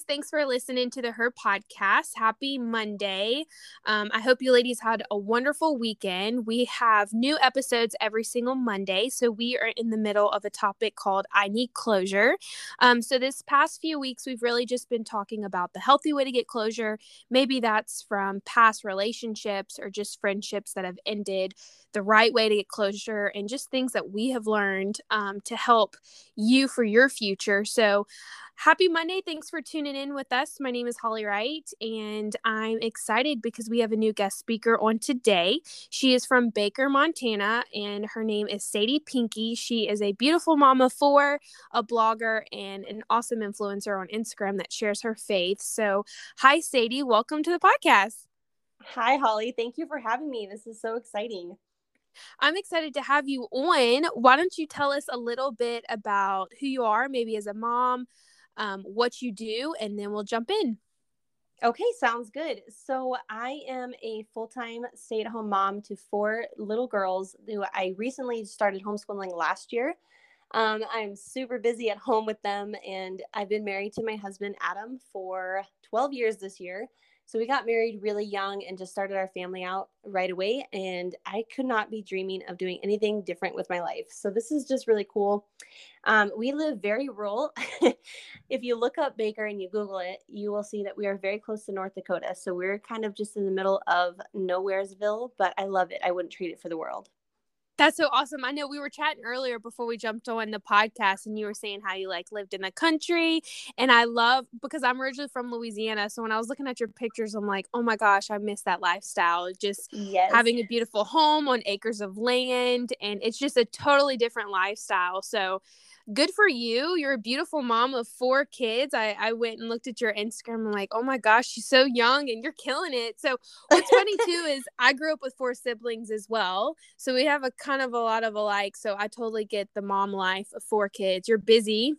ladies. Thanks for listening to the Her podcast. Happy Monday. Um, I hope you ladies had a wonderful weekend. We have new episodes every single Monday. So we are in the middle of a topic called I Need Closure. Um, so this past few weeks, we've really just been talking about the healthy way to get closure. Maybe that's from past relationships or just friendships that have ended, the right way to get closure, and just things that we have learned um, to help you for your future. So, happy Monday. Thanks for tuning in with us. My name is Holly Wright, and I'm excited because we have a new guest speaker on today. She is from Baker, Montana, and her name is Sadie Pinky. She is a beautiful mom of four, a blogger, and an awesome influencer on Instagram that shares her faith. So, hi, Sadie. Welcome to the podcast. Hi, Holly. Thank you for having me. This is so exciting. I'm excited to have you on. Why don't you tell us a little bit about who you are, maybe as a mom, um, what you do, and then we'll jump in. Okay, sounds good. So, I am a full time stay at home mom to four little girls who I recently started homeschooling last year. Um, I'm super busy at home with them, and I've been married to my husband, Adam, for 12 years this year. So we got married really young and just started our family out right away. And I could not be dreaming of doing anything different with my life. So this is just really cool. Um, we live very rural. if you look up Baker and you Google it, you will see that we are very close to North Dakota. So we're kind of just in the middle of Nowheresville, but I love it. I wouldn't trade it for the world. That's so awesome. I know we were chatting earlier before we jumped on the podcast and you were saying how you like lived in the country. And I love because I'm originally from Louisiana. So when I was looking at your pictures, I'm like, oh my gosh, I miss that lifestyle. Just yes. having a beautiful home on acres of land. And it's just a totally different lifestyle. So good for you. You're a beautiful mom of four kids. I, I went and looked at your Instagram. I'm like, oh my gosh, she's so young and you're killing it. So what's funny too is I grew up with four siblings as well. So we have a kind of a lot of alike. So I totally get the mom life of four kids. You're busy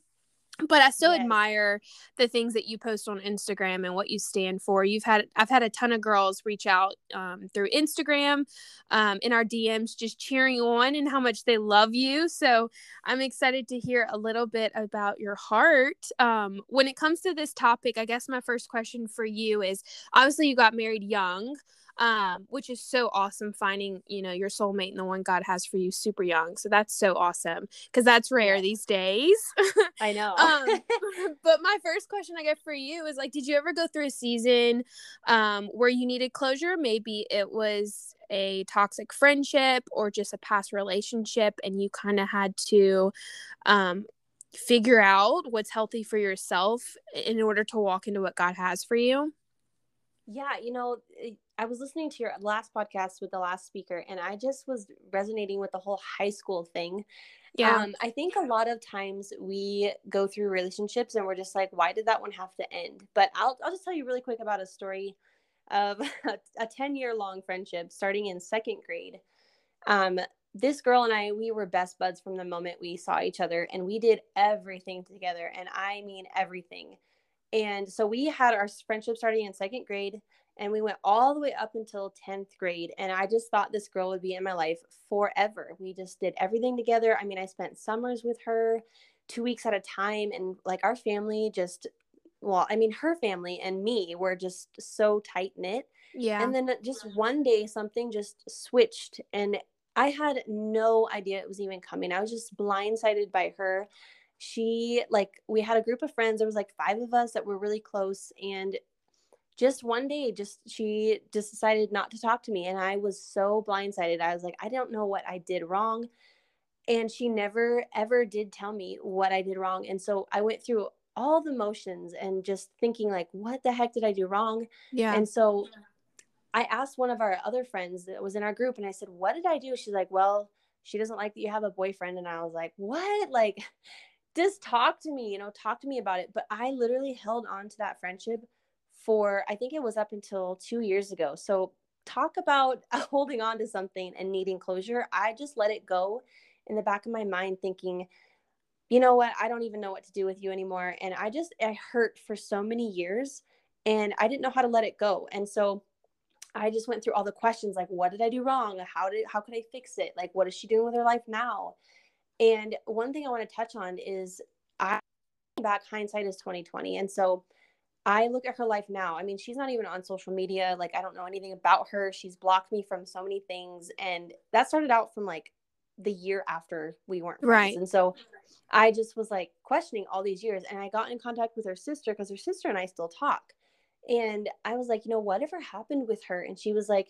but I still yes. admire the things that you post on Instagram and what you stand for. You've had I've had a ton of girls reach out um, through Instagram um, in our DMs, just cheering on and how much they love you. So I'm excited to hear a little bit about your heart. Um, when it comes to this topic, I guess my first question for you is obviously you got married young um, which is so awesome finding you know your soulmate and the one god has for you super young so that's so awesome because that's rare yeah. these days. I know. Um, but my first question i get for you is like did you ever go through a season um, where you needed closure? Maybe it was a toxic friendship or just a past relationship and you kind of had to um, figure out what's healthy for yourself in order to walk into what god has for you? Yeah you know I was listening to your last podcast with the last speaker, and I just was resonating with the whole high school thing. Yeah. Um, I think a lot of times we go through relationships and we're just like, why did that one have to end? But I'll, I'll just tell you really quick about a story of a 10 year long friendship starting in second grade. Um, this girl and I, we were best buds from the moment we saw each other, and we did everything together. And I mean, everything. And so we had our friendship starting in second grade and we went all the way up until 10th grade and i just thought this girl would be in my life forever. We just did everything together. I mean i spent summers with her two weeks at a time and like our family just well i mean her family and me were just so tight knit. Yeah. And then just one day something just switched and i had no idea it was even coming. I was just blindsided by her. She like we had a group of friends. There was like five of us that were really close and just one day just she just decided not to talk to me and i was so blindsided. I was like i don't know what i did wrong. And she never ever did tell me what i did wrong. And so i went through all the motions and just thinking like what the heck did i do wrong? Yeah. And so i asked one of our other friends that was in our group and i said what did i do? She's like well she doesn't like that you have a boyfriend. And i was like what? Like just talk to me you know talk to me about it. But i literally held on to that friendship for I think it was up until two years ago. So talk about holding on to something and needing closure. I just let it go in the back of my mind, thinking, you know what, I don't even know what to do with you anymore. And I just I hurt for so many years and I didn't know how to let it go. And so I just went through all the questions like what did I do wrong? How did how could I fix it? Like what is she doing with her life now? And one thing I want to touch on is I back hindsight is 2020. And so I look at her life now. I mean, she's not even on social media. Like, I don't know anything about her. She's blocked me from so many things. And that started out from like the year after we weren't friends. Right. And so I just was like questioning all these years. And I got in contact with her sister because her sister and I still talk. And I was like, you know, whatever happened with her? And she was like,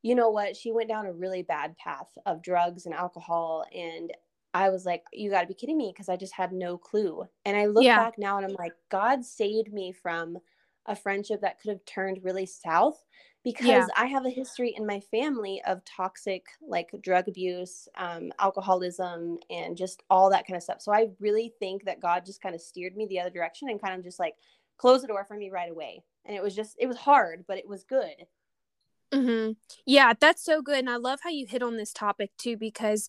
you know what? She went down a really bad path of drugs and alcohol. And I was like, you got to be kidding me because I just had no clue. And I look yeah. back now and I'm like, God saved me from a friendship that could have turned really south because yeah. I have a history in my family of toxic, like drug abuse, um, alcoholism, and just all that kind of stuff. So I really think that God just kind of steered me the other direction and kind of just like closed the door for me right away. And it was just, it was hard, but it was good. Mm-hmm. Yeah, that's so good. And I love how you hit on this topic too, because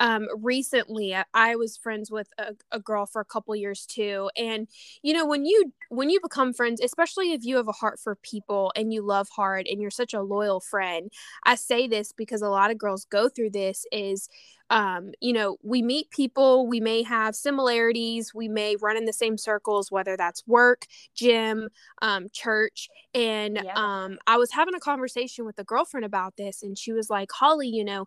um, recently I, I, was friends with a, a, girl for a couple years too. And, you know, when you, when you become friends, especially if you have a heart for people and you love hard and you're such a loyal friend, I say this because a lot of girls go through this is um, you know, we meet people, we may have similarities, we may run in the same circles, whether that's work, gym, um, church. And yeah. um, I was having a conversation with a girlfriend about this, and she was like, Holly, you know,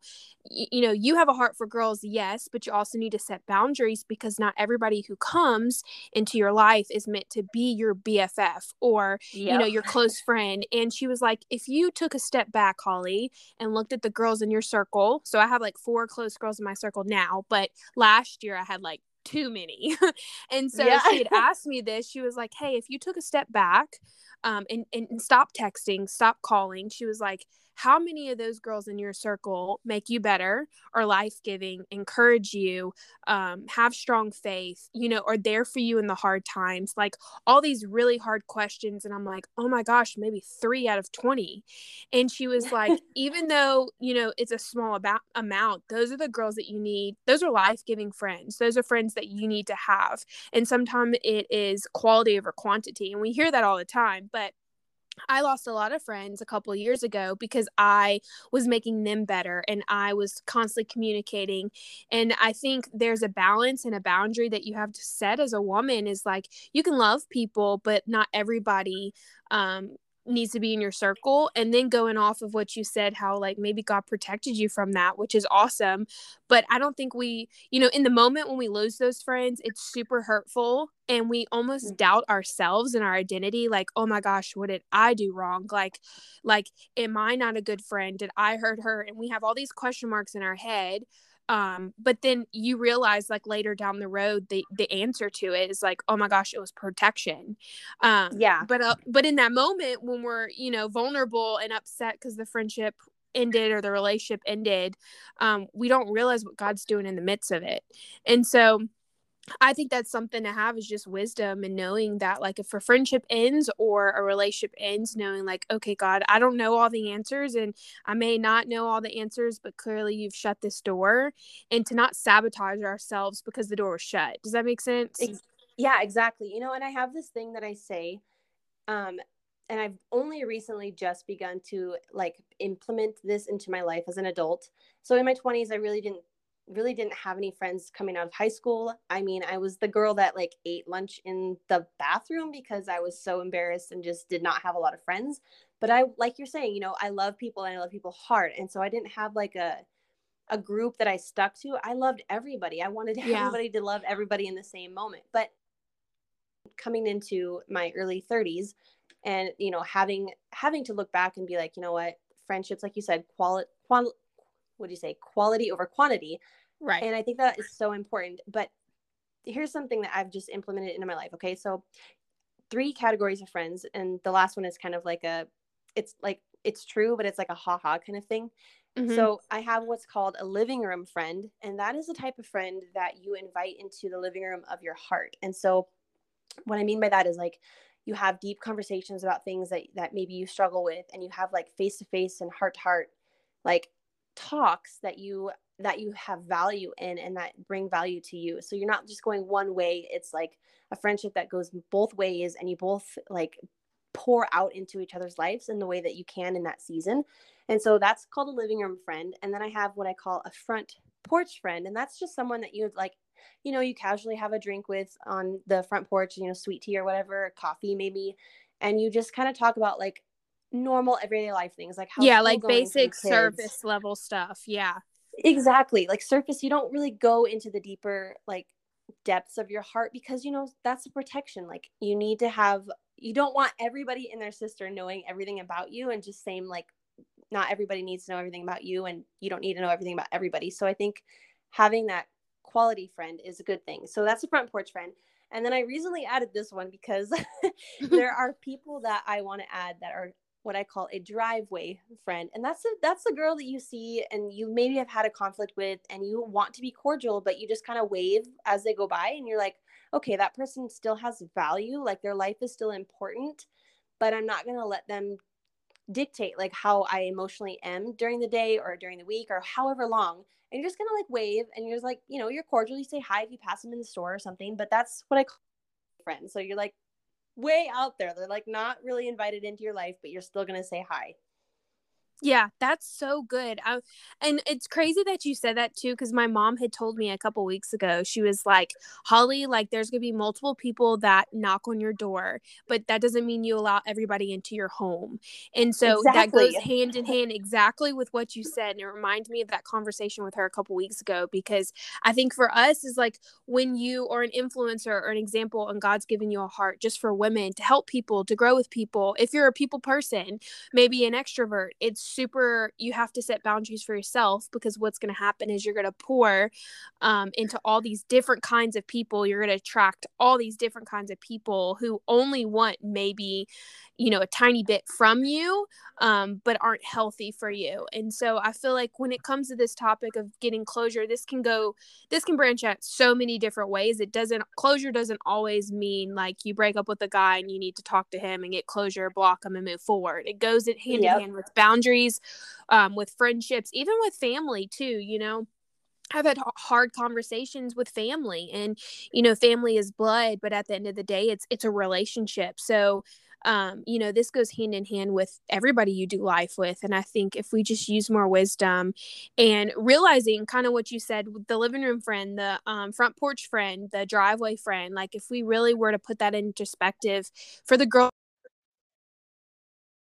y- you know, you have a heart for girls, yes, but you also need to set boundaries because not everybody who comes into your life is meant to be your BFF or, yep. you know, your close friend. And she was like, if you took a step back, Holly, and looked at the girls in your circle, so I have like four close girls girls in my circle now, but last year I had like too many. and so yeah. she had asked me this. She was like, Hey, if you took a step back um, and, and stop texting, stop calling, she was like, how many of those girls in your circle make you better or life-giving encourage you um, have strong faith you know are there for you in the hard times? Like all these really hard questions and i'm like oh my gosh maybe three out of 20 and she was like even though you know it's a small about amount those are the girls that you need. Those are life-giving friends. Those are friends that you need to have. And sometimes it is quality over quantity and we hear that all the time but I lost a lot of friends a couple years ago because I was making them better and I was constantly communicating. And I think there's a balance and a boundary that you have to set as a woman is like you can love people, but not everybody um, needs to be in your circle and then going off of what you said how like maybe god protected you from that which is awesome but i don't think we you know in the moment when we lose those friends it's super hurtful and we almost mm. doubt ourselves and our identity like oh my gosh what did i do wrong? Like like am i not a good friend? Did i hurt her? And we have all these question marks in our head um but then you realize like later down the road the the answer to it is like oh my gosh it was protection. Um yeah. but uh, but in that moment when we're you know vulnerable and upset because the friendship ended or the relationship ended um we don't realize what god's doing in the midst of it. And so I think that's something to have is just wisdom and knowing that like if a friendship ends or a relationship ends, knowing like, okay, God, I don't know all the answers and I may not know all the answers, but clearly you've shut this door and to not sabotage ourselves because the door was shut. Does that make sense? Yeah, exactly. You know, and I have this thing that I say, um, and I've only recently just begun to like implement this into my life as an adult. So in my 20s, I really didn't really didn't have any friends coming out of high school. I mean, I was the girl that like ate lunch in the bathroom because I was so embarrassed and just did not have a lot of friends. But I like you're saying, you know, I love people and I love people hard. And so I didn't have like a a group that I stuck to. I loved everybody. I wanted yeah. everybody to love everybody in the same moment. But coming into my early 30s and you know having having to look back and be like, you know what, friendships like you said, quality qual- what do you say quality over quantity. Right. And i think that is so important but here's something that i've just implemented into my life okay? So three categories of friends and the last one is kind of like a it's like it's true but it's like a ha-ha kind of thing. Mm-hmm. so i have what's called a living room friend and that is the type of friend that you invite into the living room of your heart. And so what i mean by that is like you have deep conversations about things that that maybe you struggle with and you have like face to face and heart to heart like talks that you that you have value in and that bring value to you. So you're not just going one way. It's like a friendship that goes both ways and you both like pour out into each other's lives in the way that you can in that season. And so that's called a living room friend. And then i have what i call a front porch friend. And that's just someone that you like you know, you casually have a drink with on the front porch, you know, sweet tea or whatever, coffee maybe, and you just kind of talk about like normal everyday life things like how yeah like basic surface level stuff yeah. Exactly like surface you don't really go into the deeper like depths of your heart because you know that's a protection like you need to have you don't want everybody and their sister knowing everything about you and just saying like not everybody needs to know everything about you and you don't need to know everything about everybody. So i think having that quality friend is a good thing. So that's a front porch friend. And then i recently added this one because there are people that i want to add that are what I call a driveway friend. And that's a, that's the girl that you see and you maybe have had a conflict with and you want to be cordial, but you just kind of wave as they go by and you're like, okay, that person still has value, like their life is still important, but I'm not going to let them dictate like how I emotionally am during the day or during the week or however long. And you're just going to like wave and you're just like, you know, you're cordial, you say hi if you pass them in the store or something, but that's what I call friends. So you're like way out there. They're like not really invited into your life, but you're still going to say hi. Yeah, that's so good. I, and it's crazy that you said that too, because my mom had told me a couple weeks ago. She was like, "Holly, like there's gonna be multiple people that knock on your door, but that doesn't mean you allow everybody into your home." And so exactly. that goes hand in hand exactly with what you said. And it reminds me of that conversation with her a couple weeks ago because I think for us is like when you are an influencer or an example, and God's given you a heart just for women to help people, to grow with people. If you're a people person, maybe an extrovert, it's super you have to set boundaries for yourself because what's going to happen is you're going to pour um, into all these different kinds of people. You're going to attract all these different kinds of people who only want maybe you know a tiny bit from you um, but aren't healthy for you. And so i feel like when it comes to this topic of getting closure this can go this can branch out so many different ways. It doesn't closure doesn't always mean like you break up with a guy and you need to talk to him and get closure block him and move forward. It goes it hand yep. in hand with boundaries um, with friendships even with family too you know I've had hard conversations with family and you know family is blood but at the end of the day it's it's a relationship so um, you know, this goes hand in hand with everybody you do life with. And I think if we just use more wisdom and realizing kind of what you said, the living room friend, the um, front porch friend, the driveway friend, like if we really were to put that in perspective for the girl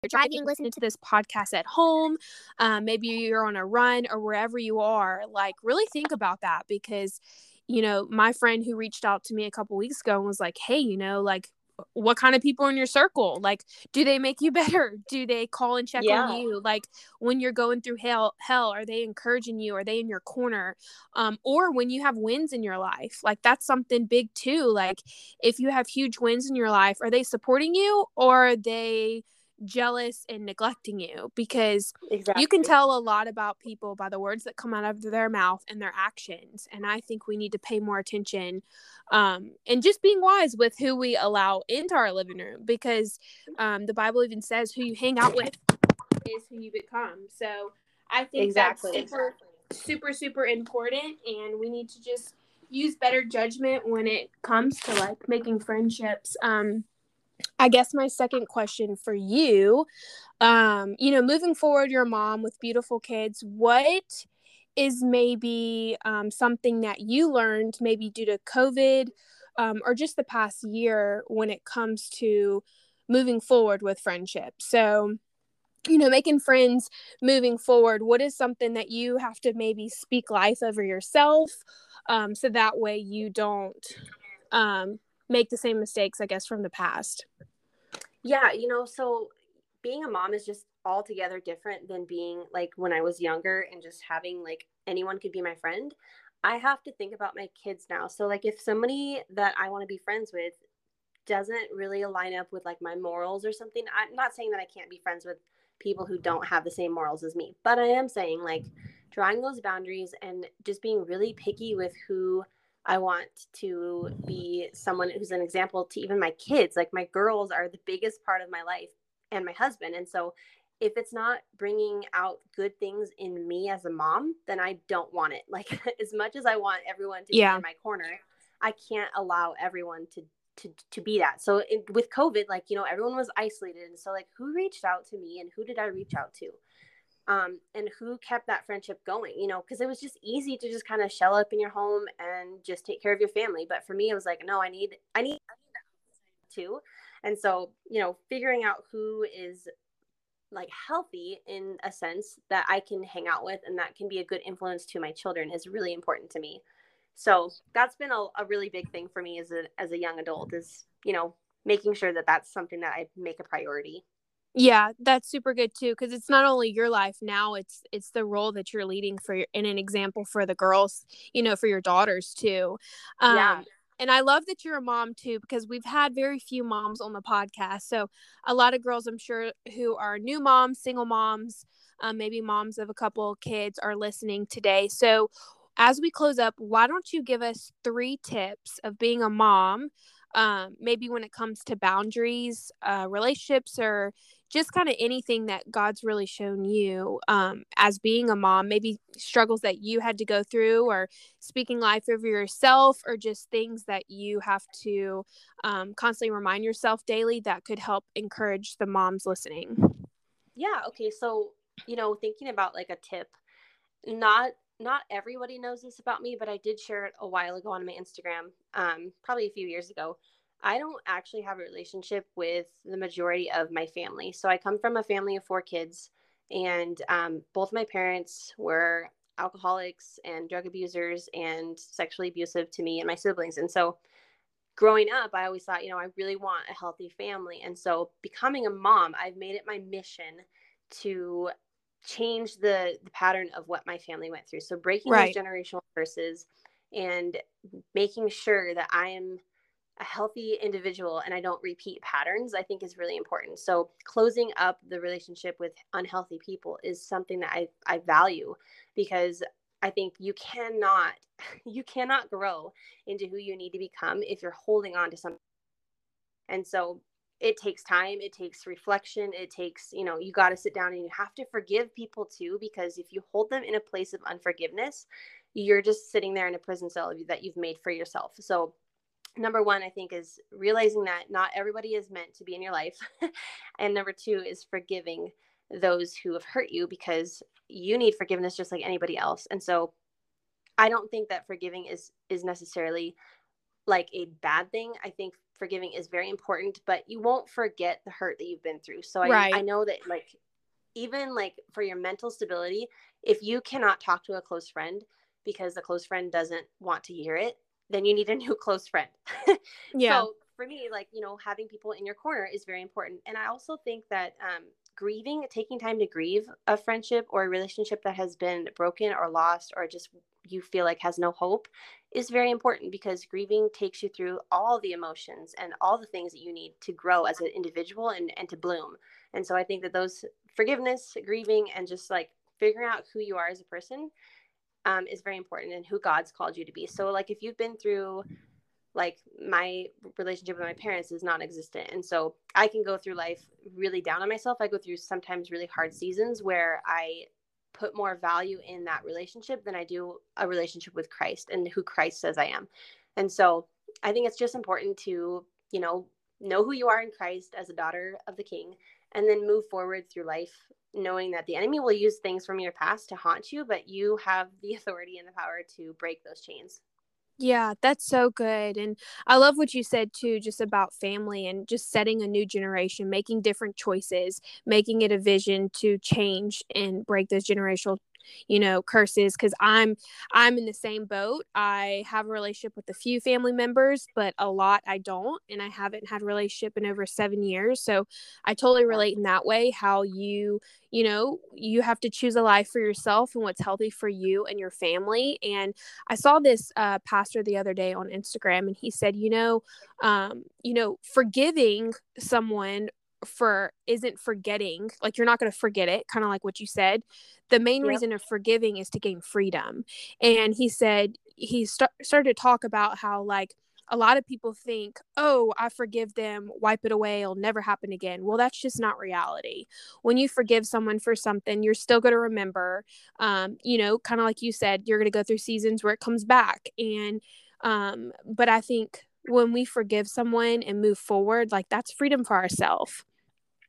driving, listening to this podcast at home, um, maybe you're on a run or wherever you are, like really think about that because, you know, my friend who reached out to me a couple weeks ago and was like, hey, you know, like what kind of people in your circle? Like do they make you better? Do they call and check yeah. on you? Like when you're going through hell hell are they encouraging you? Are they in your corner? Um or when you have wins in your life like that's something big too like if you have huge wins in your life are they supporting you or are they jealous and neglecting you because exactly. you can tell a lot about people by the words that come out of their mouth and their actions and i think we need to pay more attention um, and just being wise with who we allow into our living room because um, the bible even says who you hang out with is who you become so i think exactly. that's super super super important and we need to just use better judgment when it comes to like making friendships um I guess my second question for you, um, you know, moving forward, your mom with beautiful kids, what is maybe um, something that you learned, maybe due to COVID um, or just the past year, when it comes to moving forward with friendship? So, you know, making friends moving forward, what is something that you have to maybe speak life over yourself um, so that way you don't um, make the same mistakes, I guess, from the past. Yeah, you know, so being a mom is just altogether different than being like when I was younger and just having like anyone could be my friend. I have to think about my kids now. So like if somebody that I want to be friends with doesn't really align up with like my morals or something, I'm not saying that I can't be friends with people who don't have the same morals as me, but I am saying like drawing those boundaries and just being really picky with who I want to mm-hmm. be someone who's an example to even my kids. Like my girls are the biggest part of my life and my husband. And so if it's not bringing out good things in me as a mom, then I don't want it. Like as much as I want everyone to yeah. be in my corner, I can't allow everyone to to to be that. So it, with COVID, like you know, everyone was isolated, and so like who reached out to me and who did I reach out to? Um, and who kept that friendship going you know because it was just easy to just kind of shell up in your home and just take care of your family. But for me it was like no i need i need, I need too. And so you know figuring out who is like healthy in a sense that i can hang out with and that can be a good influence to my children is really important to me. So that's been a, a really big thing for me as a as a young adult is you know making sure that that's something that i make a priority yeah, that's super good too because it's not only your life now, it's it's the role that you're leading for your and an example for the girls, you know, for your daughters too. Um, yeah. And I love that you're a mom too because we've had very few moms on the podcast. So a lot of girls, I'm sure, who are new moms, single moms, um, maybe moms of a couple kids, are listening today. So as we close up, why don't you give us three tips of being a mom? Um, maybe when it comes to boundaries, uh, relationships, or just kind of anything that God's really shown you um, as being a mom, maybe struggles that you had to go through, or speaking life over yourself, or just things that you have to um, constantly remind yourself daily that could help encourage the moms listening. Yeah. Okay. So, you know, thinking about like a tip, not not everybody knows this about me, but I did share it a while ago on my Instagram, um, probably a few years ago. I don't actually have a relationship with the majority of my family. So I come from a family of four kids, and um, both my parents were alcoholics and drug abusers and sexually abusive to me and my siblings. And so growing up, I always thought, you know, I really want a healthy family. And so becoming a mom, I've made it my mission to change the, the pattern of what my family went through. So breaking right. those generational curses and making sure that I am a healthy individual and I don't repeat patterns, I think is really important. So closing up the relationship with unhealthy people is something that I, I value because I think you cannot you cannot grow into who you need to become if you're holding on to something. And so it takes time, it takes reflection, it takes, you know, you got to sit down and you have to forgive people too because if you hold them in a place of unforgiveness, you're just sitting there in a prison cell that you've made for yourself. So number one i think is realizing that not everybody is meant to be in your life. And number two is forgiving those who have hurt you because you need forgiveness just like anybody else. And so i don't think that forgiving is is necessarily like a bad thing. I think forgiving is very important but you won't forget the hurt that you've been through so i, right. I know that like even like for your mental stability if you cannot talk to a close friend because the close friend doesn't want to hear it then you need a new close friend. yeah. So for me, like, you know, having people in your corner is very important. And I also think that um, grieving, taking time to grieve a friendship or a relationship that has been broken or lost or just you feel like has no hope is very important because grieving takes you through all the emotions and all the things that you need to grow as an individual and, and to bloom. And so I think that those forgiveness, grieving, and just like figuring out who you are as a person um, is very important and who God's called you to be. So, like, if you've been through, like, my relationship with my parents is non existent. And so I can go through life really down on myself. I go through sometimes really hard seasons where I put more value in that relationship than I do a relationship with Christ and who Christ says I am. And so I think it's just important to, you know, know who you are in Christ as a daughter of the King and then move forward through life knowing that the enemy will use things from your past to haunt you, but you have the authority and the power to break those chains. Yeah, that's so good. And I love what you said too, just about family and just setting a new generation, making different choices, making it a vision to change and break those generational you know curses because i'm i'm in the same boat. I have a relationship with a few family members but a lot i don't and i haven't had a relationship in over seven years. So i totally relate in that way how you you know you have to choose a life for yourself and what's healthy for you and your family. And i saw this uh, pastor the other day on instagram and he said you know um, you know forgiving someone for isn't forgetting like you're not going to forget it kind of like what you said. The main yep. reason of forgiving is to gain freedom. And he said he st- started to talk about how like a lot of people think oh i forgive them wipe it away it'll never happen again. Well that's just not reality. When you forgive someone for something you're still going to remember um, you know kind of like you said you're going to go through seasons where it comes back. And um, but i think when we forgive someone and move forward like that's freedom for ourselves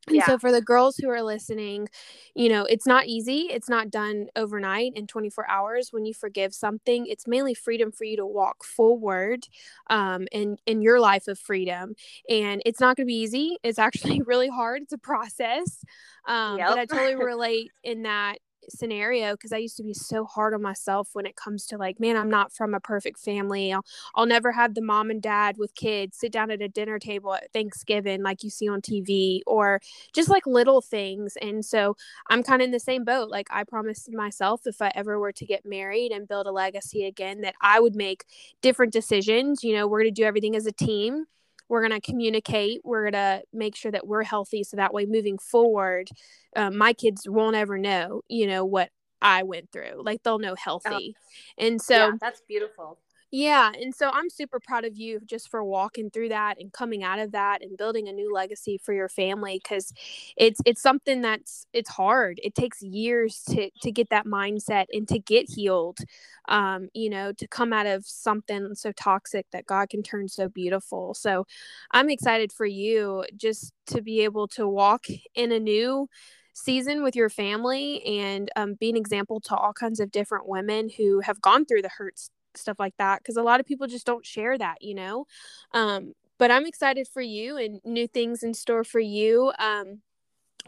And yeah. so for the girls who are listening, you know, it's not easy. It's not done overnight in 24 hours. When you forgive something, it's mainly freedom for you to walk forward um, in, in your life of freedom. And it's not going to be easy. It's actually really hard. It's a process. Um, yep. But I totally relate in that scenario because I used to be so hard on myself when it comes to like, man, I'm not from a perfect family. I'll, I'll never have the mom and dad with kids sit down at a dinner table at Thanksgiving like you see on TV or just like little things. And so I'm kind of in the same boat. Like I promised myself if I ever were to get married and build a legacy again, that I would make different decisions. You know, we're going to do everything as a team we're going to communicate we're going to make sure that we're healthy so that way moving forward um, my kids won't ever know you know what i went through like they'll know oh. healthy oh. and so yeah, that's beautiful yeah. And so I'm super proud of you just for walking through that and coming out of that and building a new legacy for your family because it's it's something that's it's hard. It takes years to to get that mindset and to get healed. Um, you know, to come out of something so toxic that God can turn so beautiful. So I'm excited for you just to be able to walk in a new season with your family and um, be an example to all kinds of different women who have gone through the hurts stuff like that because a lot of people just don't share that you know? Um, but i'm excited for you and new things in store for you. Um,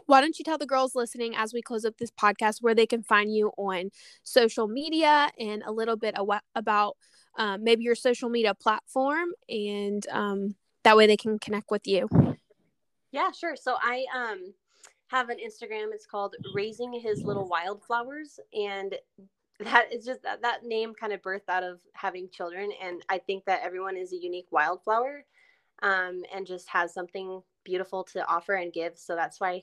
why don't you tell the girls listening as we close up this podcast where they can find you on social media and a little bit about um, maybe your social media platform and um, that way they can connect with you. Yeah sure. So i um have an instagram. It's called raising his little wildflowers and that is just that, that name kind of birthed out of having children and i think that everyone is a unique wildflower um, and just has something beautiful to offer and give so that's why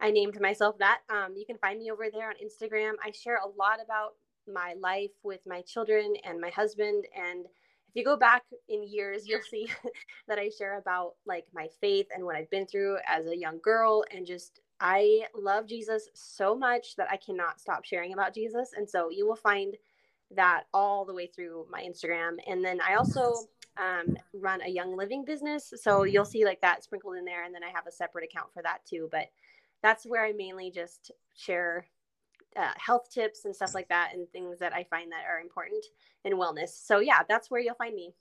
i named myself that. Um, you can find me over there on instagram. I share a lot about my life with my children and my husband and if you go back in years you'll see that i share about like my faith and what i've been through as a young girl and just I love Jesus so much that I cannot stop sharing about Jesus. And so you will find that all the way through my Instagram. And then I also um, run a young living business. So you'll see like that sprinkled in there. And then I have a separate account for that too. But that's where I mainly just share uh, health tips and stuff like that and things that I find that are important in wellness. So yeah, that's where you'll find me.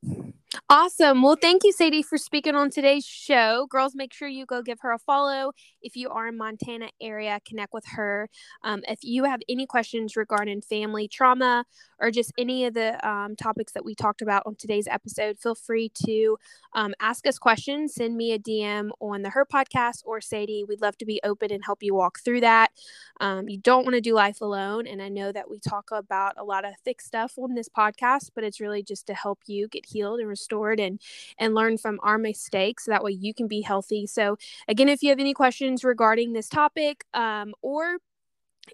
Awesome. Well, thank you, Sadie, for speaking on today's show. Girls, make sure you go give her a follow. If you are in Montana area, connect with her. Um, if you have any questions regarding family trauma or just any of the um, topics that we talked about on today's episode, feel free to um, ask us questions. Send me a DM on the Her Podcast or Sadie. We'd love to be open and help you walk through that. Um, you don't want to do life alone. And I know that we talk about a lot of thick stuff on this podcast, but it's really just to help you get healed and restored and and learn from our mistakes so that way you can be healthy so again if you have any questions regarding this topic um, or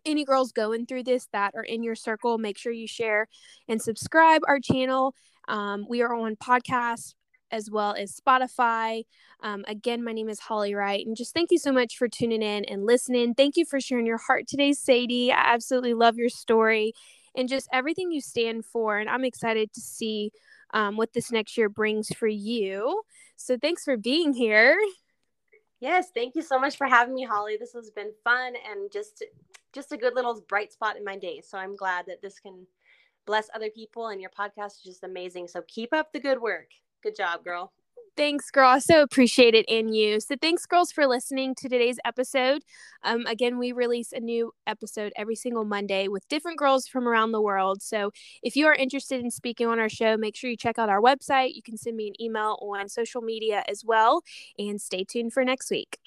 any girls going through this that are in your circle make sure you share and subscribe our channel um, we are on podcasts as well as Spotify. Um, again, my name is Holly Wright, and just thank you so much for tuning in and listening. Thank you for sharing your heart today, Sadie. I absolutely love your story and just everything you stand for. And I'm excited to see um, what this next year brings for you. So thanks for being here. Yes, thank you so much for having me, Holly. This has been fun and just just a good little bright spot in my day. So I'm glad that this can bless other people and your podcast is just amazing. So keep up the good work. Good job, girl. Thanks, girl. So appreciate it in you. So, thanks, girls, for listening to today's episode. Um, again, we release a new episode every single Monday with different girls from around the world. So, if you are interested in speaking on our show, make sure you check out our website. You can send me an email on social media as well. And stay tuned for next week.